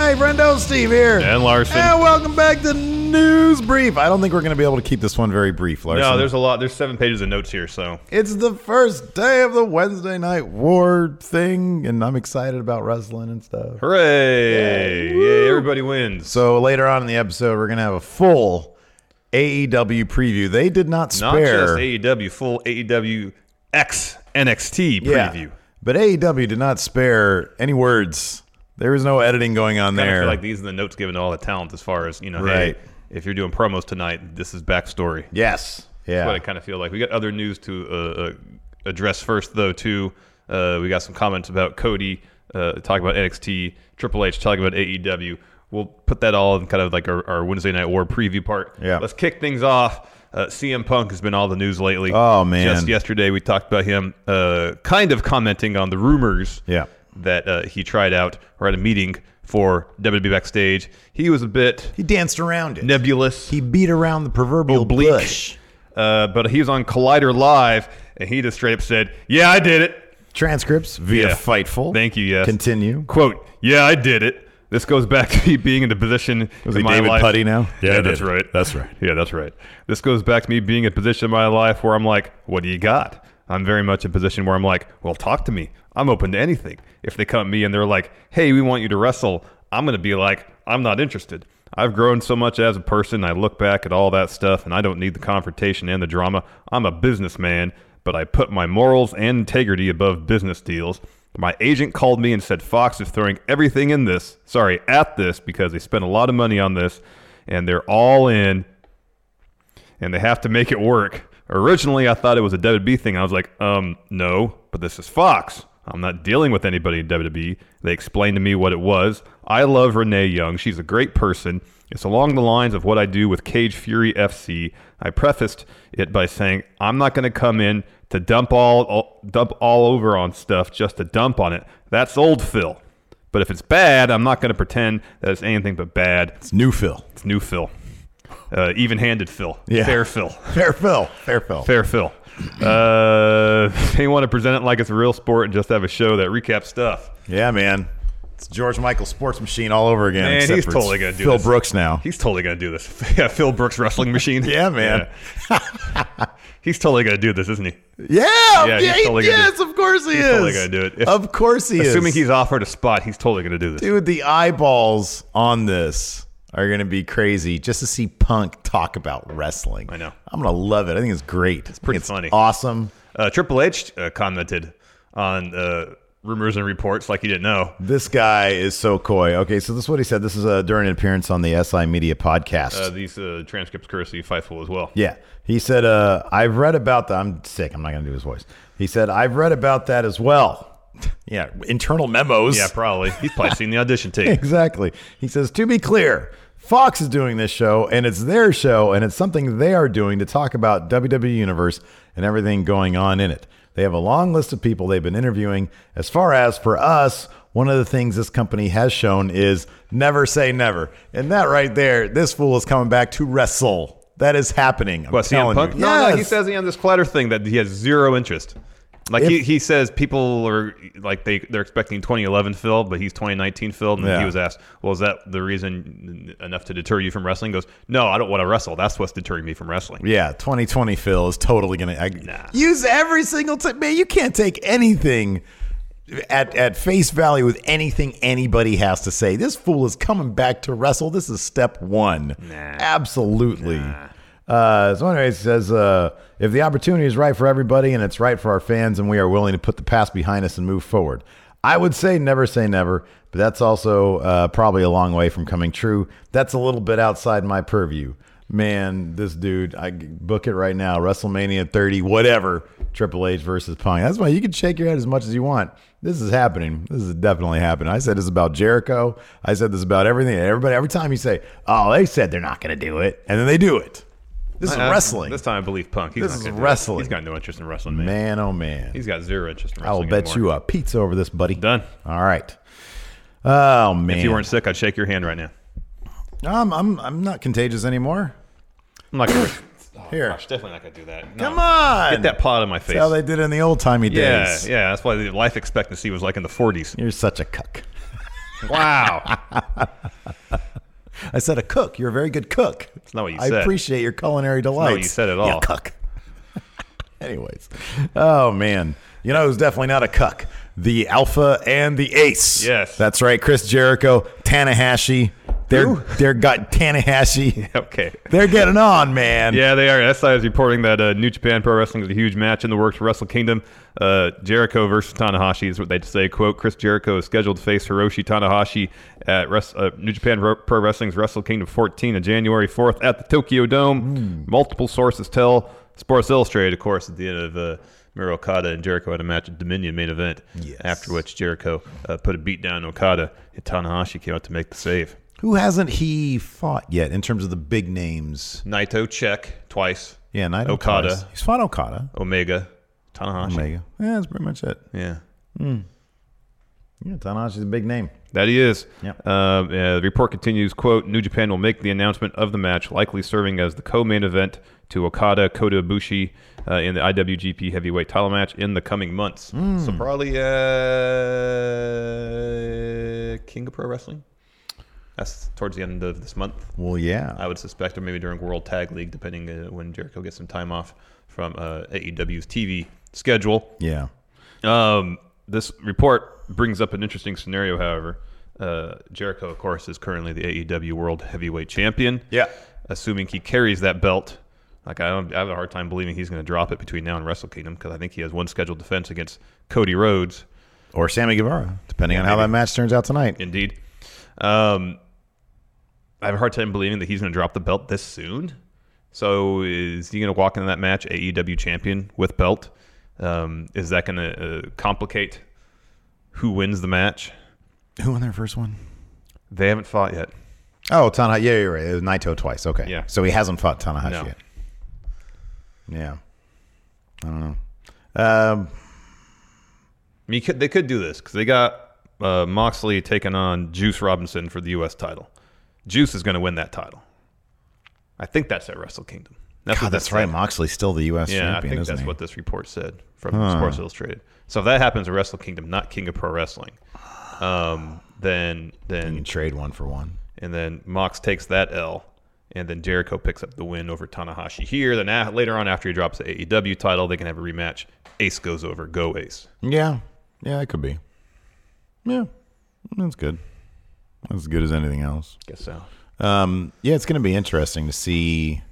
Hey, friendo, Steve here. And Larson. And welcome back to News Brief. I don't think we're going to be able to keep this one very brief, Larson. No, there's a lot. There's seven pages of notes here, so It's the first day of the Wednesday Night War thing, and I'm excited about wrestling and stuff. hooray! Yay! Everybody wins. So later on in the episode, we're going to have a full AEW preview. They did not Not spare. just AEW, full AEW X NXT yeah, preview. but AEW did not spare any words. There was no editing going on there. feel like these are the notes given to all the talent as far as you know. Right. Hey, if you're doing promos tonight, this is backstory. yes. Yeah. That's what I kind of feel like. We got other news to uh, uh, address first, though. Too, uh, we got some comments about Cody uh, talking about NXT, Triple H talking about AEW. We'll put that all in kind of like our, our Wednesday Night War preview part. Yeah. Let's kick things off. Uh, CM Punk has been all the news lately. Oh, man. Just yesterday we talked about him, uh, kind of commenting on the rumors. Yeah. That uh, he tried out or at a meeting for WWE backstage. He was a bit he danced around it. nebulous He beat around the proverbial oblique. bush. Uh, but he was on Collider Live, and he just straight up said, "Yeah, I did it." Transcripts via Yeah. Fightful. Thank you. Yes. Continue. Quote: Yeah, I did it. This goes back to me being in the position Was in he my David life. Putty now? Yeah, Yeah, I that's did. right. That's right. Yeah, that's right. This goes back to me being in a position in my life where I'm like, "What do you got?" I'm very much in a position where I'm like, "Well, talk to me. I'm open to anything." If they come to me and they're like, "Hey, we want you to wrestle," I'm gonna be like, "I'm not interested." I've grown so much as a person. I look back at all that stuff, and I don't need the confrontation and the drama. I'm a businessman, but I put my morals and integrity above business deals. My agent called me and said Fox is throwing everything in this, sorry, at this, because they spent a lot of money on this, and they're all in, and they have to make it work. Originally, I thought it was a WWE thing. I was like, um, no, but this is Fox. I'm not dealing with anybody in WWE. They explained to me what it was. I love Renee Young. She's a great person. It's along the lines of what I do with Cage Fury FC. I prefaced it by saying I'm not going to come in to dump all, all dump all over on stuff just to dump on it. That's old Phil. But if it's bad, I'm not going to pretend that it's anything but bad. It's new Phil. It's new Phil. Uh, even-handed Phil. Yeah. Fair Phil. Fair Phil. Fair Phil. Fair Phil. Uh, they want to present it like it's a real sport and just have a show that recaps stuff. Yeah, man. It's George Michael Sports Machine all over again. Man, he's totally going to do Phil this. Brooks now. He's totally going to do this. yeah, Phil Brooks wrestling machine. Yeah, man. Yeah. he's totally going to do this, isn't he? Yeah, Yeah, yeah, totally yes, of course he He's is. totally gonna do it. If- of course he is. Assuming he's offered a spot, he's totally going to do this. Dude, the eyeballs on this are going to be crazy just to see Punk talk about wrestling. I know. I'm going to love it. I think it's great. It's pretty it's funny. Awesome. Uh, Triple H uh, commented on uh, rumors and reports like he didn't know. This guy is so coy. Okay, so this is what he said. This is uh, during an appearance on the SI Media podcast. Uh, these uh, transcripts courtesy of Fightful as well. Yeah. He said, uh, I've read about that. I'm sick. I'm not going to do his voice. He said, I've read about that as well. yeah. Internal memos. Yeah, probably. He's probably seen the audition tape. exactly. He says, to be clear, Fox is doing this show and it's their show and it's something they are doing to talk about WWE Universe and everything going on in it. They have a long list of people they've been interviewing. As far as for us, one of the things this company has shown is never say never. And that right there, this fool is coming back to wrestle. That is happening. I'm What, CM telling Punk? you. No, no, he says he on this Clatter thing that he has zero interest. Like he, If- he says people are like they they're expecting 2011 Phil, but he's 2019 Phil, and Yeah. he was asked, "Well, is that the reason enough to deter you from wrestling?" He goes, "No, I don't want to wrestle. That's what's deterring me from wrestling." Yeah, 2020 Phil is totally gonna I, use every single time. Man, you can't take anything at at face value with anything anybody has to say. This fool is coming back to wrestle. This is step one. Absolutely. Uh, so anyway, he says uh, if the opportunity is right for everybody and it's right for our fans, and we are willing to put the past behind us and move forward. I would say never say never, but that's also uh, probably a long way from coming true. That's a little bit outside my purview. Man, this dude, I book it right now. WrestleMania 30, whatever. Triple H versus Punk. That's why you can shake your head as much as you want. This is happening. This is definitely happening. I said this about Jericho. I said this about everything. Everybody, every time you say, "Oh, they said they're not going to do it," and then they do it. This is Uh, wrestling. This time I believe Punk. He's This is wrestling. He's got no interest in wrestling, man. man, oh man. He's got zero interest in wrestling. I will wrestling. bet anymore. you a pizza over this, buddy. Done. All right. Oh man. If you weren't sick, I'd shake your hand right now. I'm I'm I'm not contagious anymore. I'm not gonna. Here. Gosh, definitely not gonna do that. No. Come on. Get that pot in my face. That's how they did it in the old timey yeah, days. yeah. That's why the life expectancy was like in the 40s. You're such a cuck. Wow. I said a cook. You're a very good cook. That's not what you I said. I appreciate your culinary delights. what you said at all. You cuck. Anyways, oh man, you know who's definitely not a cuck? The Alpha and the Ace. Yes. that's right. Chris Jericho, Tanahashi. They're they're got Tanahashi. okay. They're getting on, man. Yeah, they are. SI is reporting that uh, New Japan Pro Wrestling is a huge match in the works for Wrestle Kingdom. Uh, Jericho versus Tanahashi is what they say. Quote, Chris Jericho is scheduled to face Hiroshi Tanahashi at Res- uh, New Japan Ro- Pro Wrestling's Wrestle Kingdom 14 on January 4th at the Tokyo Dome. Multiple sources tell Sports Illustrated, of course, at the end of uh, Miro Okada and Jericho had a match at Dominion main event. Yes. After which Jericho uh, put a beat down on Okada, and Tanahashi came out to make the save. Who hasn't he fought yet in terms of the big names? Naito check twice. Yeah, Naito Okada. twice. He's fought Okada. Omega, Tanahashi. Omega. Yeah, that's pretty much it. Yeah. Yeah, Tanahashi's a big name. That he is. Yep. Uh, yeah, the report continues, quote, New Japan will make the announcement of the match, likely serving as the co-main event to Okada, Kota Ibushi uh, in the IWGP Heavyweight title match in the coming months. Hmm. So probably uh, King of Pro Wrestling. That's towards the end of this month, Well, yeah. I would suspect, or maybe during World Tag League, depending uh, when Jericho gets some time off from uh, AEW's TV schedule. yeah. Um, this report brings up an interesting scenario, however. Uh, Jericho, of course, is currently the AEW World Heavyweight Champion. Yeah. Assuming he carries that belt, like I, don't, I have a hard time believing he's going to drop it between now and Wrestle Kingdom because I think he has one scheduled defense against Cody Rhodes. Or Sammy Guevara, depending Yeah, on how maybe. that match turns out tonight. Indeed. Um, I have a hard time believing that he's going to drop the belt this soon. So is he going to walk into that match AEW champion with belt? Um, is that going to uh, complicate who wins the match? Who won their first one? They haven't fought yet. Oh, Tanahashi. Yeah, you're right. It was Naito twice. Okay. Yeah. So he hasn't fought Tanahashi No. yet. Yeah. I don't know. Um, I mean, could, they could do this because they got uh, Moxley taking on Juice Robinson for the U.S. title. Juice is going to win that title. I think that's at Wrestle Kingdom. That's God, that's right. said. Moxley's still the U.S. Yeah, I champion, think isn't that's he? what this report said from Sports Illustrated. So if that happens at Wrestle Kingdom, not King of Pro Wrestling, um, then You then trade one for one. and then Mox takes that L, and then Jericho picks up the win over Tanahashi here. Then a- later on, after he drops the AEW title, they can have a rematch. Ace goes over. Go Ace. Yeah. Yeah, it could be. Yeah. That's good. As good as anything else. Guess so. Um, yeah, it's going to be interesting to see.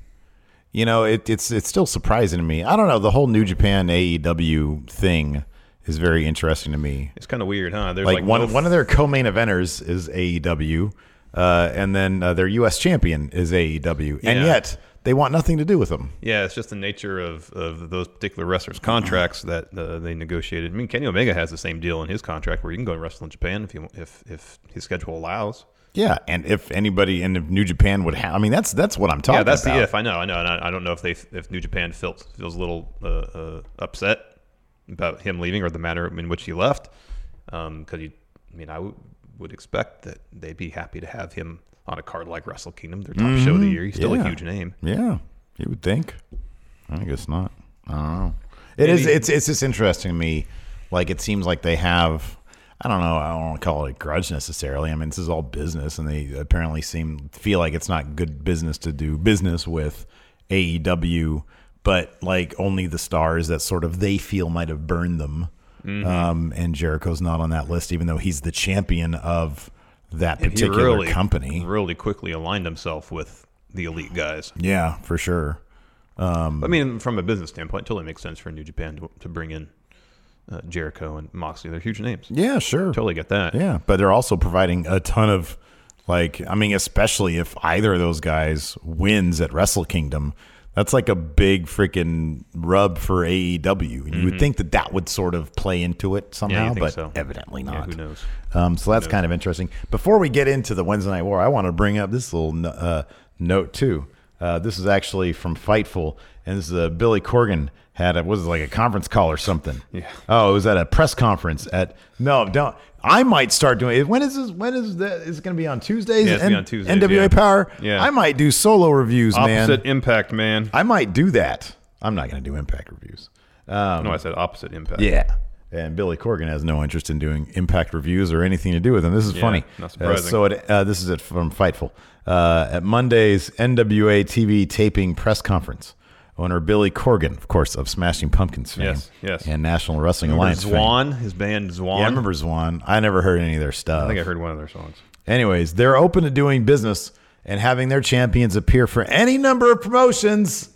You know, it, it's it's still surprising to me. I don't know. The whole New Japan AEW thing is very interesting to me. It's kind of weird, huh? There's Like, like, one no one of their co-main eventers is AEW, uh, and then uh, their U.S. champion is AEW, and yet they want nothing to do with them. Yeah, it's just the nature of, of those particular wrestlers' contracts that uh, they negotiated. I mean, Kenny Omega has the same deal in his contract where you can go and wrestle in Japan if you if if his schedule allows. Yeah, and if anybody in New Japan would have, I mean, that's that's what I'm talking about. yeah, that's about. the if. I know, I know, and I, I don't know if they if New Japan feels feels a little uh, uh, upset about him leaving or the manner in which he left. Because you, I mean, I w- would expect that they'd be happy to have him on a card like Wrestle Kingdom, their top show of the year. He's still Mm-hmm. Yeah. a huge name. Yeah, you would think. I guess not. I don't know. It is. Maybe- It's it's just interesting to me. Like it seems like they have. I don't know. I don't want to call it a grudge necessarily. I mean, this is all business, and they apparently seem feel like it's not good business to do business with AEW, but like only the stars that sort of they feel might have burned them. Mm-hmm. Um, and Jericho's not on that list, even though he's the champion of that particular really, company. really quickly aligned himself with the elite guys. Yeah, for sure. I mean, from a business standpoint, it totally makes sense for New Japan to, to bring in uh, Jericho and Moxley. They're huge names. Yeah, sure. Totally get that. Yeah, but they're also providing a ton of Like, I mean, especially if either of those guys wins at Wrestle Kingdom, that's like a big freaking rub for AEW. And you would think that that would sort of play into it somehow, Mm-hmm. but so. evidently Yeah, not. who knows? Um, so that's kind of interesting. Before we get into the Wednesday Night War, I want to bring up this little uh, note too. Uh, this is actually from Fightful, and this is uh, Billy Corgan had a was it like a conference call or something. Yeah. Oh, it was at a press conference at no, don't. I might start doing it. When is this? When is that? Is it going to be on Tuesdays? Yeah, it's gonna be N- on Tuesdays, NWA yeah. Power. Yeah. I might do solo reviews, man. Opposite impact, man. I might do that. I'm not going to do impact reviews. Um, no, I said opposite impact. yeah. And Billy Corgan has no interest in doing impact reviews or anything to do with them. This is Yeah, funny. not Uh, surprising. so it, uh, this is it from Fightful. Uh, at Monday's NWA TV taping press conference, owner Billy Corgan, of course, of Smashing Pumpkins fame Yes, yes. and National Wrestling Remember Alliance fame. Zwan, his band Zwan. Yeah, I remember Zwan. I never heard any of their stuff. I think I heard one of their songs. Anyways, they're open to doing business and having their champions appear for any number of promotions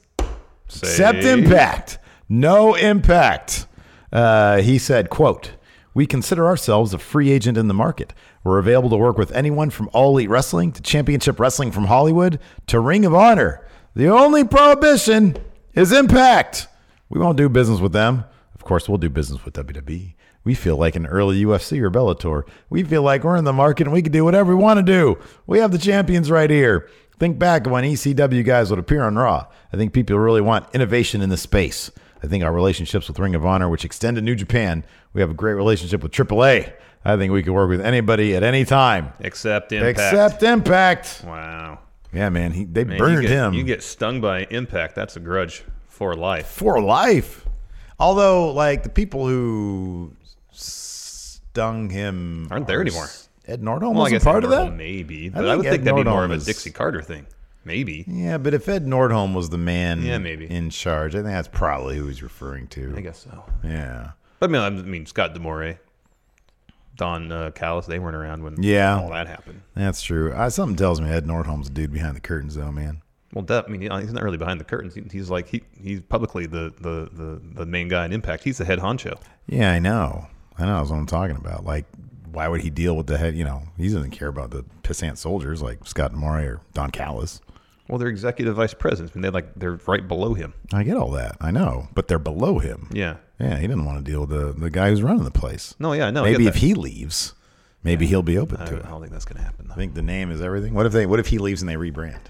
except impact no impact uh, he said quote we consider ourselves a free agent in the market we're available to work with anyone from all elite wrestling to championship wrestling from hollywood to ring of honor the only prohibition is impact we won't do business with them of course we'll do business with wwe we feel like an early UFC or Bellator. We feel like we're in the market and we can do whatever we want to do. We have the champions right here. Think back when ECW guys would appear on Raw. I think people really want innovation in the space. I think our relationships with Ring of Honor, which extend to New Japan, we have a great relationship with AAA. I think we could work with anybody at any time. Except impact. Except Impact. Wow. Yeah, man. He, they Man, burned you get, him You get stung by impact. That's a grudge for life. for life. Although, like, the people who stung him Aren't there are anymore. Ed Nordholm Well, guess part of Nordholm that? Maybe, I but I, think would Ed think that'd be more of a Dixie Carter thing. Maybe. Yeah, but if Ed Nordholm was the man Yeah, maybe. in charge, I think that's probably who he's referring to. I guess so. Yeah. But I mean, I mean Scott D'Amore, Don uh, Callis, they weren't around when Yeah. all that happened. That's true. Uh, something tells me Ed Nordholm's the dude behind the curtains, though, man. Well, that, I mean, he's not really behind the curtains. He, he's like he he's publicly the, the the the main guy in Impact. He's the head honcho. Yeah, I know. I know. That's what I'm talking about. Like, why would he deal with the head? You know, he doesn't care about the pissant soldiers like Scott Moore or Don Callis. Well, they're executive vice presidents. I mean, they like they're right below him. I get all that. I know, but they're below him. Yeah. Yeah, he didn't want to deal with the, the guy who's running the place. No, yeah, no. I Maybe if he leaves, maybe he'll be open I to don't, it. I don't think that's going to happen. I think the name is everything. What if they? What if he leaves and they rebrand?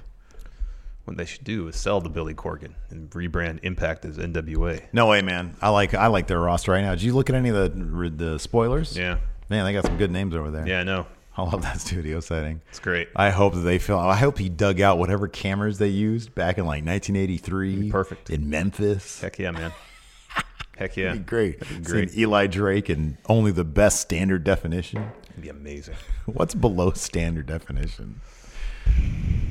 What they should do is sell the Billy Corgan and rebrand Impact as NWA. No way, man. I like I like their roster right now. Did you look at any of the the spoilers? Yeah. Man, they got some good names over there. Yeah, I know. I love that studio setting. It's great. I hope that they feel. I hope he dug out whatever cameras they used back in like 1983. perfect. in Memphis. Heck yeah, man. Heck yeah. That'd be great. That'd be Seeing. Eli Drake and only the best standard definition. It'd be amazing. What's below standard definition?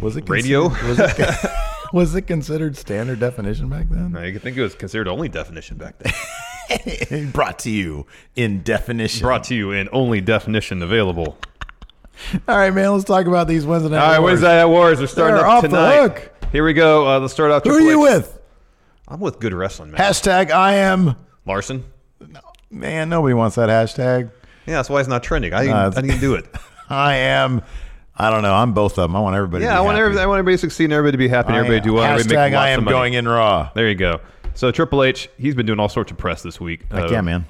Was it Radio? Was it, was it considered standard definition back then? I think it was considered only definition back then. Brought to you in definition. Brought to you in only definition available. All right, man. Let's talk about these Wednesday night. All right, Wars. Wednesday Night Wars. They're starting They're up off the tonight. hook. Here we go. Uh, let's start off. Who are you H. with? I'm with Good Wrestling, man. Hashtag I am. Larson. Man, nobody wants that hashtag. Yeah, that's why it's not trending. I, Uh, I didn't do it. I am. I don't know. I'm both of them. I want everybody. Yeah, to be I want, happy. everybody, I want everybody to succeed and everybody to be happy and everybody do well. everybody Hashtag I am going in raw. There you go. So Triple H, he's been doing all sorts of press this week. Heck yeah, man.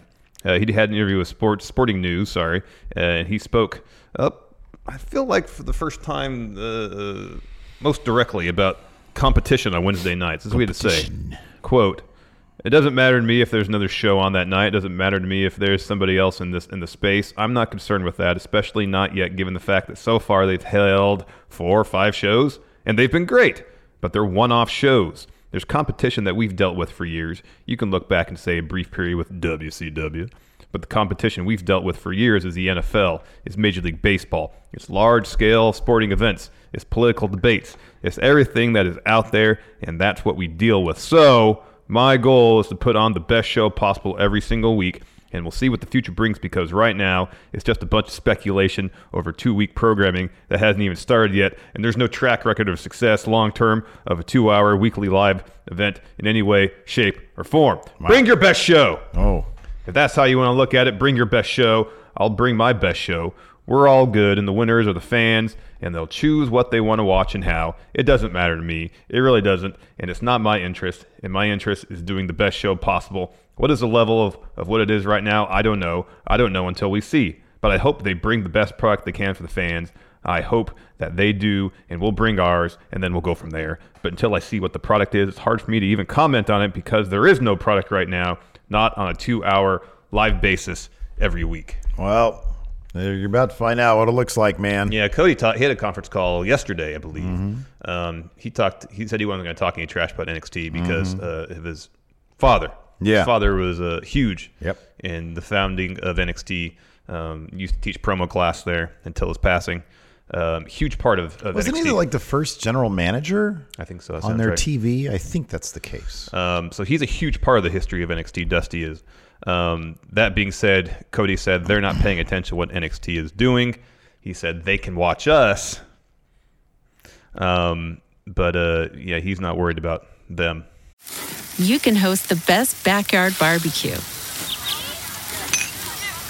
Uh, he had an interview with Sports Sporting News, sorry, uh, and he spoke up. I feel like for the first time, uh, uh, most directly about competition on Wednesday nights. What he had to say. Quote: It doesn't matter to me if there's another show on that night. It doesn't matter to me if there's somebody else in this in the space. I'm not concerned with that, especially not yet, given the fact that so far they've held four or five shows and they've been great, but they're one-off shows. There's competition that we've dealt with for years. You can look back and say a brief period with WCW, but the competition we've dealt with for years is the NFL, is Major League Baseball, it's large-scale sporting events, it's political debates, it's everything that is out there, and that's what we deal with. So my goal is to put on the best show possible every single week, and we'll see what the future brings because right now it's just a bunch of speculation over two week programming that hasn't even started yet, and there's no track record of success long term of a two hour weekly live event in any way, shape, or form. Bring your best show. Oh, If that's how you want to look at it, bring your best show. I'll bring my best show. We're all good, and the winners are the fans, and they'll choose what they want to watch and how. It doesn't matter to me. It really doesn't, and it's not my interest. And my interest is doing the best show possible. What is the level of, of what it is right now? I don't know. I don't know until we see. But I hope they bring the best product they can for the fans. I hope that they do, and we'll bring ours, and then we'll go from there. But until I see what the product is, it's hard for me to even comment on it because there is no product right now, not on a two hour live basis every week. Well, you're about to find out what it looks like, man. Yeah, Cody ta- he had a conference call yesterday, I believe. Um, he talked. He said he wasn't going to talk any trash about NXT because uh, of his father. Yeah. his father was uh, huge. Yep. In the founding of NXT, um, used to teach promo class there until his passing. Um, huge part of, of Wasn't NXT. he like the first general manager I think so. on their right. TV? I think that's the case. Um, so he's a huge part of the history of NXT. Dusty is. Um, that being said, Cody said they're not paying attention to what NXT is doing. He said they can watch us. Um, but uh, yeah, he's not worried about them. you can host the best backyard barbecue.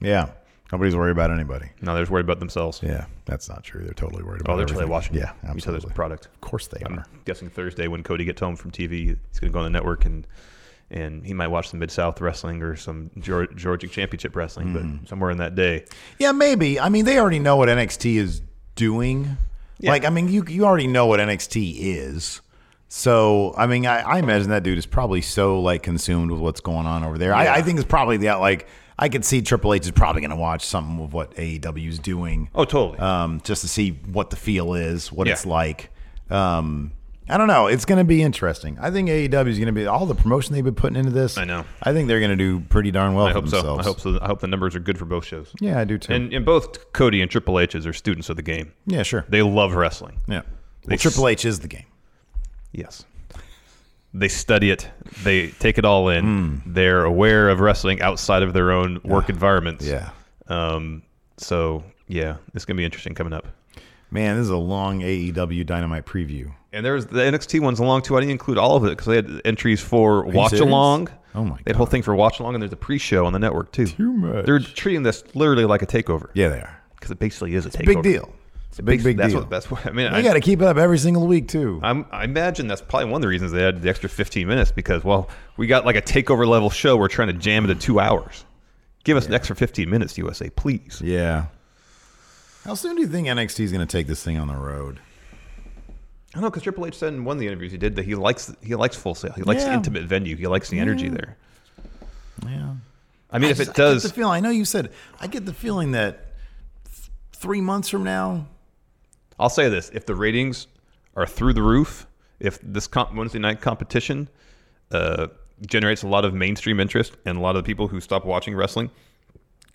Yeah. Nobody's worried about anybody. No, they're just worried about themselves. Yeah, that's not true. They're totally worried about Oh, they're totally watching Yeah, absolutely. each other's product. Of course they I'm are. guessing Thursday when Cody gets home from TV, he's going to go on the network and and he might watch some Mid South wrestling or some Geor- Georgia Championship wrestling, Mm-hmm. but somewhere in that day. Yeah, maybe. I mean, they already know what NXT is doing. Yeah. Like, I mean, you you already know what NXT is. So, I mean, I, I imagine that dude is probably so like consumed with what's going on over there. I, I think it's probably that like I could see Triple H is probably going to watch some of what AEW is doing. Oh, totally. Um, just to see what the feel is, what Yeah. it's like. Um, I don't know. It's going to be interesting. I think AEW is going to be all the promotion they've been putting into this. I know. I think they're going to do pretty darn well I for hope so. I hope so. I hope the numbers are good for both shows. Yeah, I do too. And, and both Cody and Triple H's are students of the game. yeah, sure. They love wrestling. Yeah. They Well, Triple H is the game. Yes. They study it. They take it all in. Hmm. They're aware of wrestling outside of their own work environments. Yeah. Um. So yeah, it's gonna be interesting coming up. Man, this is a long AEW Dynamite preview. And there's the NXT one's long too. I didn't include all of it because they had entries for watch serious? along. Oh my They had whole thing for watch along, and there's a pre-show on the network too. Too much. They're treating this literally like a takeover. Yeah, they are. because it basically is a takeover. Big deal. It's a big, big that's deal. What, that's what I mean. I, got to keep it up every single week too. I'm, I imagine that's probably one of the reasons they had the extra 15 minutes because, well, we got like a takeover level show. We're trying to jam it into two hours. Give us an extra 15 minutes, USA, please. yeah. How soon do you think NXT is going to take this thing on the road? I don't know because Triple H said in one of the interviews he did that he likes he likes Full Sail. He likes the intimate venue. He likes the energy there. Yeah. I mean, if just- it does, I get the feeling. I know you said. I get the feeling that th- three months from now. I'll say this: if the ratings are through the roof, if this comp- Wednesday night competition uh, generates a lot of mainstream interest, and a lot of the people who stop watching wrestling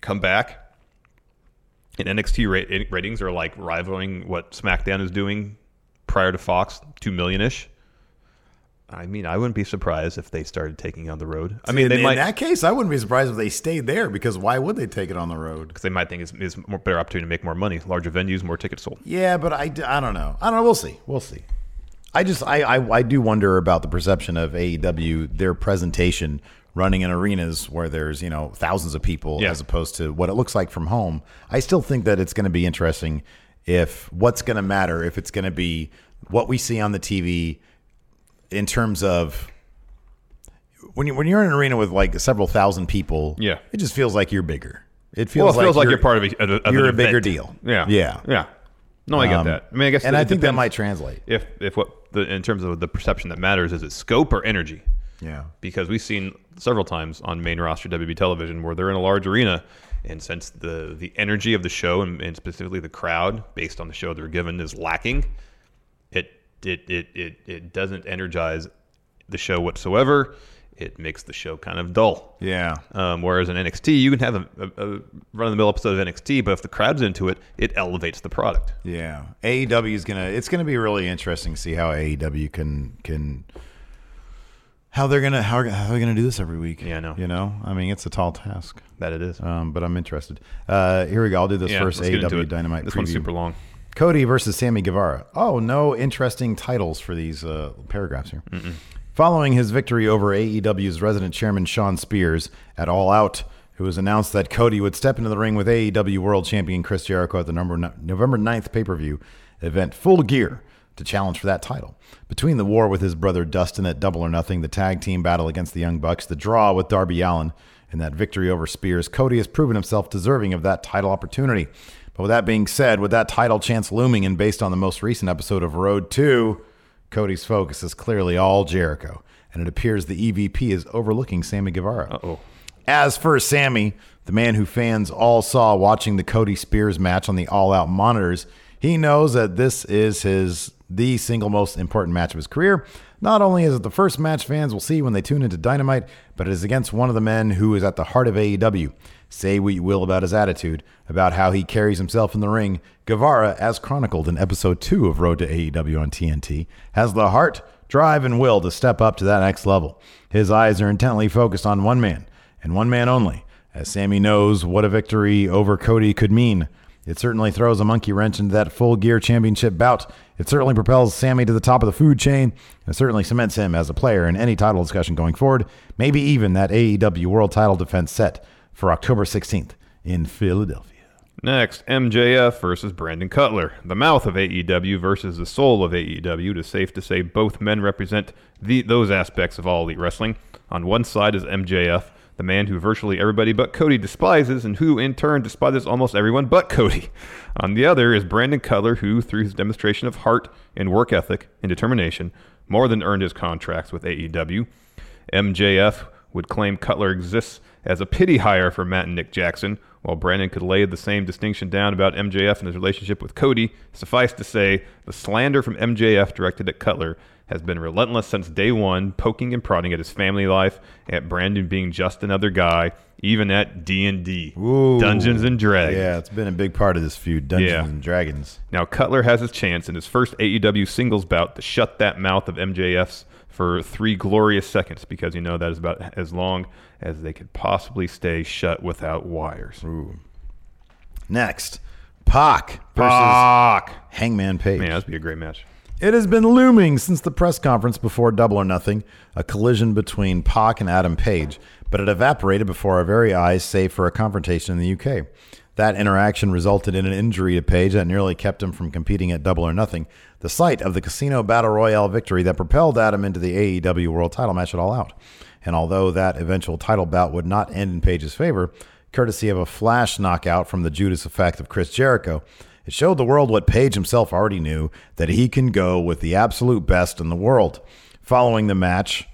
come back, and NXT ra- ratings are like rivaling what SmackDown is doing prior to Fox, two million ish. I mean, I wouldn't be surprised if they started taking it on the road. I mean, in, they in might that case, I wouldn't be surprised if they stayed there because why would they take it on the road? because they might think it's, it's more better opportunity to make more money, larger venues, more tickets sold. Yeah, but I, I don't know. I don't know. We'll see. We'll see. I just I, I I do wonder about the perception of AEW, their presentation running in arenas where there's you know thousands of people Yeah. as opposed to what it looks like from home. I still think that it's going to be interesting if what's going to matter if it's going to be what we see on the TV in terms of when you when you're in an arena with like several thousand people. Yeah. it just feels like you're bigger. It Well, feels it feels like you're, you're part of a, of you're a bigger event. deal. Yeah, yeah, yeah. No, I get Um, that. I mean, I guess, and I think that might translate. If if what the in terms of the perception that matters is it scope or energy? Yeah. because we've seen several times on main roster WB television where they're in a large arena, and since the the energy of the show and, and specifically the crowd, based on the show they're given, is lacking, it it it it, doesn't energize the show whatsoever. It makes the show kind of dull. Yeah. Um, whereas in NXT, you can have a, a, a run of the mill episode of NXT, but if the crowd's into it, it elevates the product. Yeah, AEW is gonna. It's gonna be really interesting to see how AEW can can how they're gonna how, how they're gonna do this every week. Yeah, I know. You know, I mean, it's a tall task. That it is. Um, but I'm interested. Uh, here we go. I'll do this Yeah, first let's get into AEW. Dynamite This preview. one's super long. Cody versus Sammy Guevara. Oh, no interesting titles for these uh, paragraphs here. Following his victory over AEW's resident chairman Shawn Spears at All Out, who has announced that Cody would step into the ring with AEW World Champion Chris Jericho at the number, November 9th pay per view event Full Gear to challenge for that title. Between the war with his brother Dustin at Double or Nothing, the tag team battle against the Young Bucks, the draw with Darby Allin, and that victory over Spears, Cody has proven himself deserving of that title opportunity. But with that being said, with that title chance looming and based on the most recent episode of Road 2, Cody's focus is clearly all Jericho, and it appears the EVP is overlooking Sammy Guevara. Uh-oh. As for Sammy, the man who fans all saw watching the Cody Spears match on the All Out monitors, he knows that this is his the single most important match of his career. Not only is it the first match fans will see when they tune into Dynamite, but it is against one of the men who is at the heart of AEW. Say what you will about his attitude, about how he carries himself in the ring. Guevara, as chronicled in episode 2 of Road to AEW on TNT, has the heart, drive, and will to step up to that next level. His eyes are intently focused on one man, and one man only, as Sammy knows what a victory over Cody could mean. It certainly throws a monkey wrench into that full gear championship bout. It certainly propels Sammy to the top of the food chain. and certainly cements him as a player in any title discussion going forward. Maybe even that AEW World Title defense set for October 16th in Philadelphia. Next, MJF versus Brandon Cutler. The mouth of AEW versus the soul of AEW. It is safe to say both men represent the, those aspects of all elite wrestling. On one side is MJF, the man who virtually everybody but Cody despises, and who in turn despises almost everyone but Cody. On the other is Brandon Cutler, who, through his demonstration of heart and work ethic and determination, more than earned his contracts with AEW. MJF would claim Cutler exists as a pity hire for Matt and Nick Jackson, while Brandon could lay the same distinction down about MJF and his relationship with Cody. Suffice to say, the slander from MJF directed at Cutler has been relentless since day one, poking and prodding at his family life, at Brandon being just another guy, even at D&D, Dungeons and Dragons. Yeah, it's been a big part of this feud, Dungeons Yeah. and Dragons. Now Cutler has his chance in his first AEW singles bout to shut that mouth of MJF's for three glorious seconds because you know that is about as long as they could possibly stay shut without wires. Next, Pac versus Fuck. Hangman Page. Man, that'd be a great match. It has been looming since the press conference before Double or Nothing, a collision between Pac and Adam Page, but it evaporated before our very eyes, save for a confrontation in the UK. That interaction resulted in an injury to Page that nearly kept him from competing at Double or Nothing, the site of the Casino Battle Royale victory that propelled Adam into the AEW World title match at All Out. And although that eventual title bout would not end in Page's favor, courtesy of a flash knockout from the Judas effect of Chris Jericho, it showed the world what Page himself already knew that he can go with the absolute best in the world. Following the match,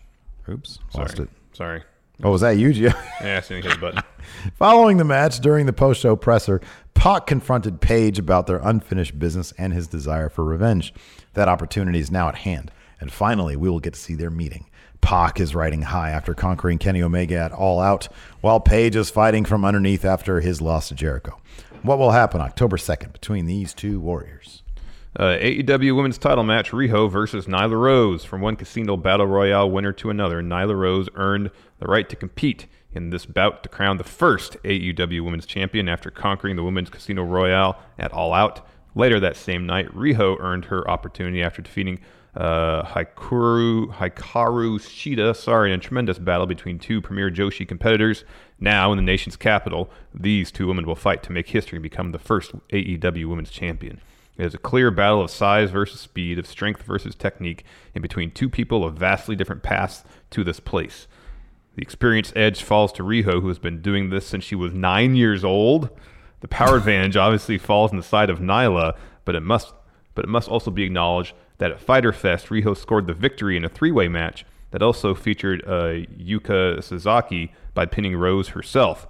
oops, lost it. Sorry. Oh, was that you, Gio? Yeah, I see hit the button. Following the match during the post show presser, Pac confronted Page about their unfinished business and his desire for revenge. That opportunity is now at hand, and finally, we will get to see their meeting. Pac is riding high after conquering Kenny Omega at All Out, while Page is fighting from underneath after his loss to Jericho. What will happen October 2nd between these two warriors? Uh, AEW Women's Title match: Riho versus Nyla Rose. From one Casino Battle Royale winner to another, Nyla Rose earned the right to compete in this bout to crown the first AEW Women's Champion after conquering the Women's Casino Royale at All Out. Later that same night, Riho earned her opportunity after defeating uh, Hikaru, Hikaru Shida, sorry, in a tremendous battle between two premier Joshi competitors. Now, in the nation's capital, these two women will fight to make history and become the first AEW Women's Champion. It is a clear battle of size versus speed, of strength versus technique, and between two people of vastly different paths to this place. The experienced edge falls to Riho, who has been doing this since she was nine years old. The power advantage obviously falls on the side of Nyla, but it must but it must also be acknowledged that at Fyter Fest, Riho scored the victory in a three-way match that also featured uh, Yuka Sakazaki by pinning Rose herself.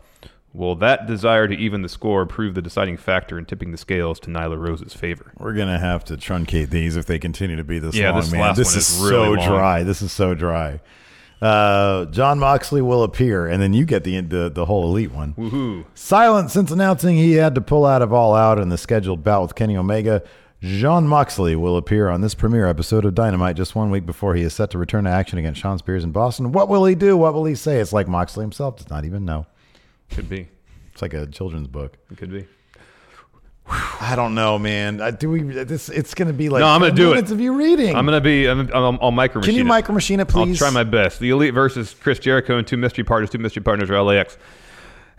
Will that desire to even the score prove the deciding factor in tipping the scales to Nyla Rose's favor? We're gonna have to truncate these if they continue to be this Yeah, long, this man. last this one is, is really so long. dry. This is so dry. Uh, Jon Moxley will appear, and then you get the the, the whole elite one. Woohoo! Silent since announcing he had to pull out of All Out in the scheduled bout with Kenny Omega. Jon Moxley will appear on this premiere episode of Dynamite just one week before he is set to return to action against Shawn Spears in Boston. What will he do? What will he say? It's like Moxley himself does not even know. Could be. It's like a children's book. It could be. I don't know, man. I, do we? This it's going to be like No, I'm gonna 10 do it. of you reading. I'm gonna be. I'm, I'm, I'll micro Can you micro machine it, please? I'll try my best. The Elite versus Chris Jericho and two mystery partners. Two mystery partners are LAX.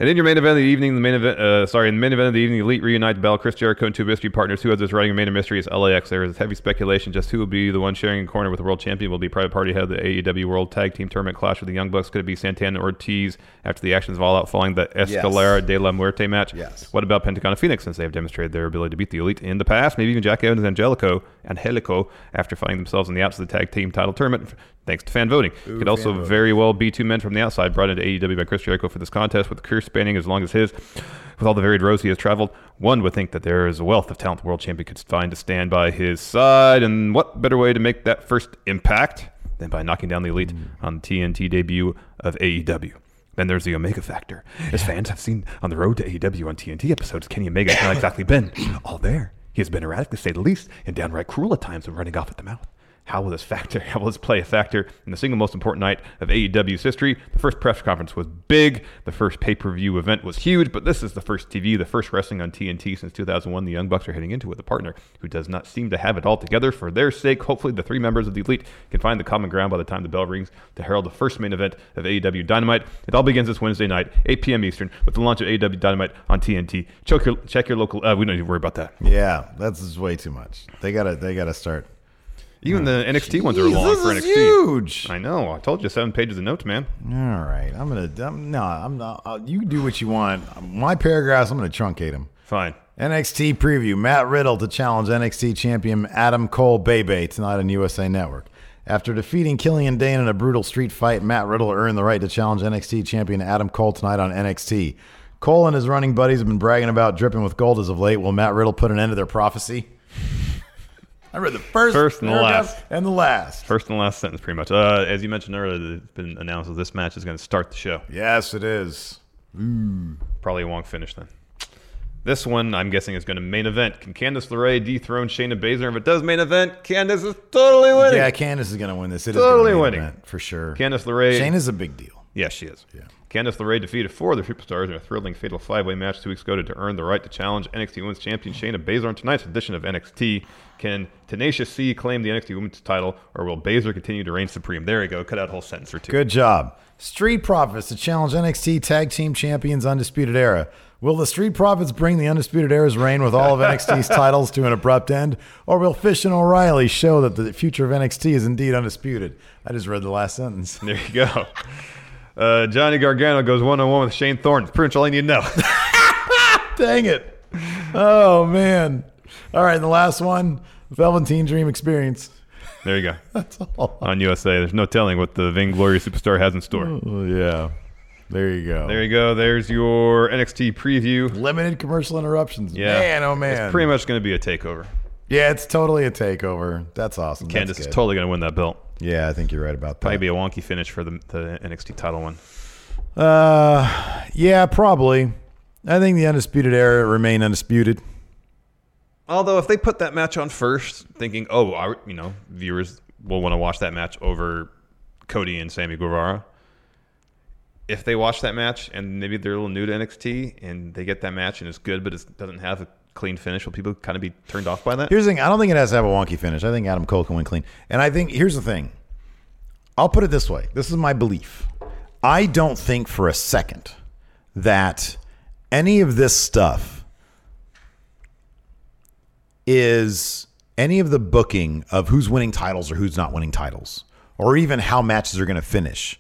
And in your main event of the evening, the main event, uh, sorry, in the main event of the evening, Elite reunite the battle Chris Jericho and two mystery partners. Who has this writing of main event mystery is LAX. There is heavy speculation just who will be the one sharing a corner with the world champion. Will be private party head of the AEW World Tag Team Tournament clash with the Young Bucks. Could it be Santana Ortiz after the actions of All Out following the Escalera de la Muerte match? Yes. What about Pentagon and Fenix since they have demonstrated their ability to beat the Elite in the past? Maybe even Jack Evans and Angelico, Angelico after finding themselves on the outs of the tag team title tournament thanks to fan voting. Could also very well be two men from the outside brought into AEW by Chris Jericho for this contest with a career spanning as long as his. With all the varied roads he has traveled, one would think that there is a wealth of talent the world champion could find to stand by his side. And what better way to make that first impact than by knocking down the Elite on the TNT debut of AEW? Then there's the Omega factor. As fans have seen on the road to AEW on TNT episodes, Kenny Omega has not exactly been all there. He has been erratic to say the least, and downright cruel at times when running off at the mouth. How will this factor? How will this play a factor in the single most important night of AEW's history? The first press conference was big. The first pay-per-view event was huge, but this is the first TV, the first wrestling on TNT since 2001. The Young Bucks are heading into with a partner who does not seem to have it all together. For their sake, hopefully the three members of the Elite can find the common ground by the time the bell rings to herald the first main event of AEW Dynamite. It all begins this Wednesday night, 8 p.m. Eastern, with the launch of AEW Dynamite on TNT. Check your, check your local. Uh, we don't need to worry about that. yeah, that's way too much. They gotta they gotta start. Even the NXT ones are Jeez, long this for is NXT. huge. I know. I told you seven pages of notes, man. All right, I'm gonna. I'm, no, I'm not. Uh, you do what you want. My paragraphs, I'm gonna truncate them. Fine. NXT preview: Matt Riddle to challenge NXT champion Adam Cole Bebe tonight on USA Network. After defeating Killian Dain in a brutal street fight, Matt Riddle earned the right to challenge NXT champion Adam Cole tonight on NXT. Cole and his running buddies have been bragging about dripping with gold as of late. Will Matt Riddle put an end to their prophecy? I read the first, First and the last. and the last. First and last sentence, pretty much. Uh, as you mentioned earlier, it's been announced that this match is going to start the show. Yes, it is. Probably a won't finish then. This one, I'm guessing, is going to main event. Can Candice LeRae dethrone Shayna Baszler? If it does main event, Candice is totally winning. Yeah, Candice is going to win this. It is Totally gonna be an winning. event, for sure. Candice LeRae. Shane is a big deal. Yes, she is. Yeah. Candice LeRae defeated four of the superstars in a thrilling fatal five-way match two weeks ago to earn the right to challenge NXT Women's Champion Shayna Baszler on tonight's edition of NXT. Can Tenacious C claim the NXT Women's title, or will Baszler continue to reign supreme? There you go. Cut out a whole sentence or two. Good job. Street Profits to challenge NXT Tag Team Champions Undisputed Era. Will the Street Profits bring the Undisputed Era's reign with all of NXT's titles to an abrupt end, or will Fish and O'Reilly show that the future of NXT is indeed undisputed? I just read the last sentence. There you go. Uh, Johnny Gargano goes one-on-one with Shane Thorne. It's pretty much all you need to know. Dang it. Oh, man. All right, and the last one Velveteen Dream Experience. there you go. That's all. On USA, there's no telling what the vainglorious superstar has in store. Oh, yeah. There you go. There you go. There's your NXT preview. Limited commercial interruptions. Yeah. Man, oh, man. It's pretty much going to be a takeover. yeah, it's totally a takeover. That's awesome. Candice That's is totally going to win that belt. Yeah, I think you're right about that. Probably be a wonky finish for the, the NXT title one. Uh, yeah, probably. I think the undisputed era remain undisputed. Although if they put that match on first, thinking, oh, you know, viewers will want to watch that match over Cody and Sammy Guevara. If they watch that match and maybe they're a little new to NXT and they get that match and it's good, but it doesn't have a clean finish? Will people kind of be turned off by that? Here's the thing. I don't think it has to have a wonky finish. I think Adam Cole can win clean. And I think here's the thing. I'll put it this way. This is my belief. I don't think for a second that any of this stuff is any of the booking of who's winning titles or who's not winning titles, or even how matches are going to finish,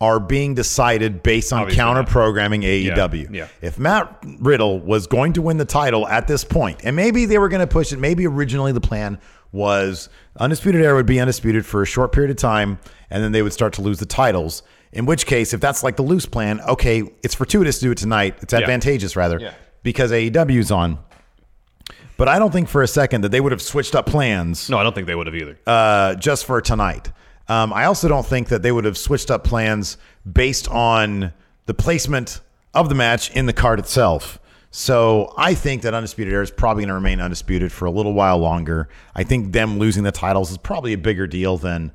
are being decided based on Obviously counter programming AEW. yeah. If Matt Riddle was going to win the title at this point, and maybe they were going to push it, maybe originally the plan was Undisputed Era would be undisputed for a short period of time, and then they would start to lose the titles. In which case, if that's like the loose plan, okay, it's fortuitous to do it tonight. It's advantageous rather Yeah. because AEW's on. But I don't think for a second that they would have switched up plans No, I don't think they would have either. uh, just for tonight. Um, I also don't think that they would have switched up plans based on the placement of the match in the card itself. So I think that Undisputed Era is probably going to remain undisputed for a little while longer. I think them losing the titles is probably a bigger deal than.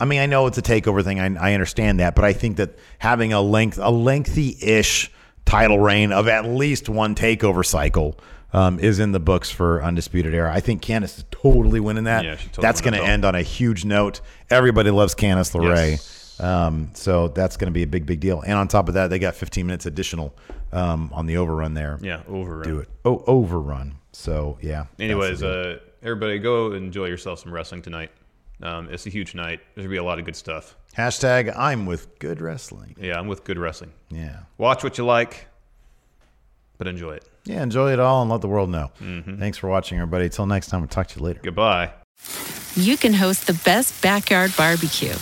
I mean, I know it's a takeover thing. I, I understand that, but I think that having a length, a lengthy-ish title reign of at least one takeover cycle um, is in the books for Undisputed Era. I think Candice is totally winning that. Yeah, she totally That's going to end on a huge note. Everybody loves Candice LeRae. Yes. Um, so that's going to be a big, big deal. And on top of that, they got 15 minutes additional um, on the overrun there. yeah, overrun. Do it. Oh, overrun. So, yeah. Anyways, uh, everybody go enjoy yourself some wrestling tonight. Um, it's a huge night. There's gonna be a lot of good stuff. Hashtag I'm with good wrestling. Yeah, I'm with good wrestling. Yeah. Watch what you like, but enjoy it. Yeah, enjoy it all and let the world know. Mm-hmm. Thanks for watching, everybody. Till next time, we'll talk to you later. Goodbye. you can host the best backyard barbecue.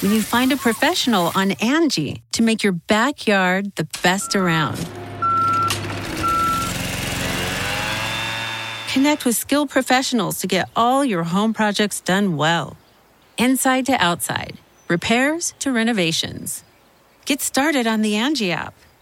When you find a professional on Angie to make your backyard the best around. Connect with skilled professionals to get all your home projects done well. Inside to outside, repairs to renovations. Get started on the Angie app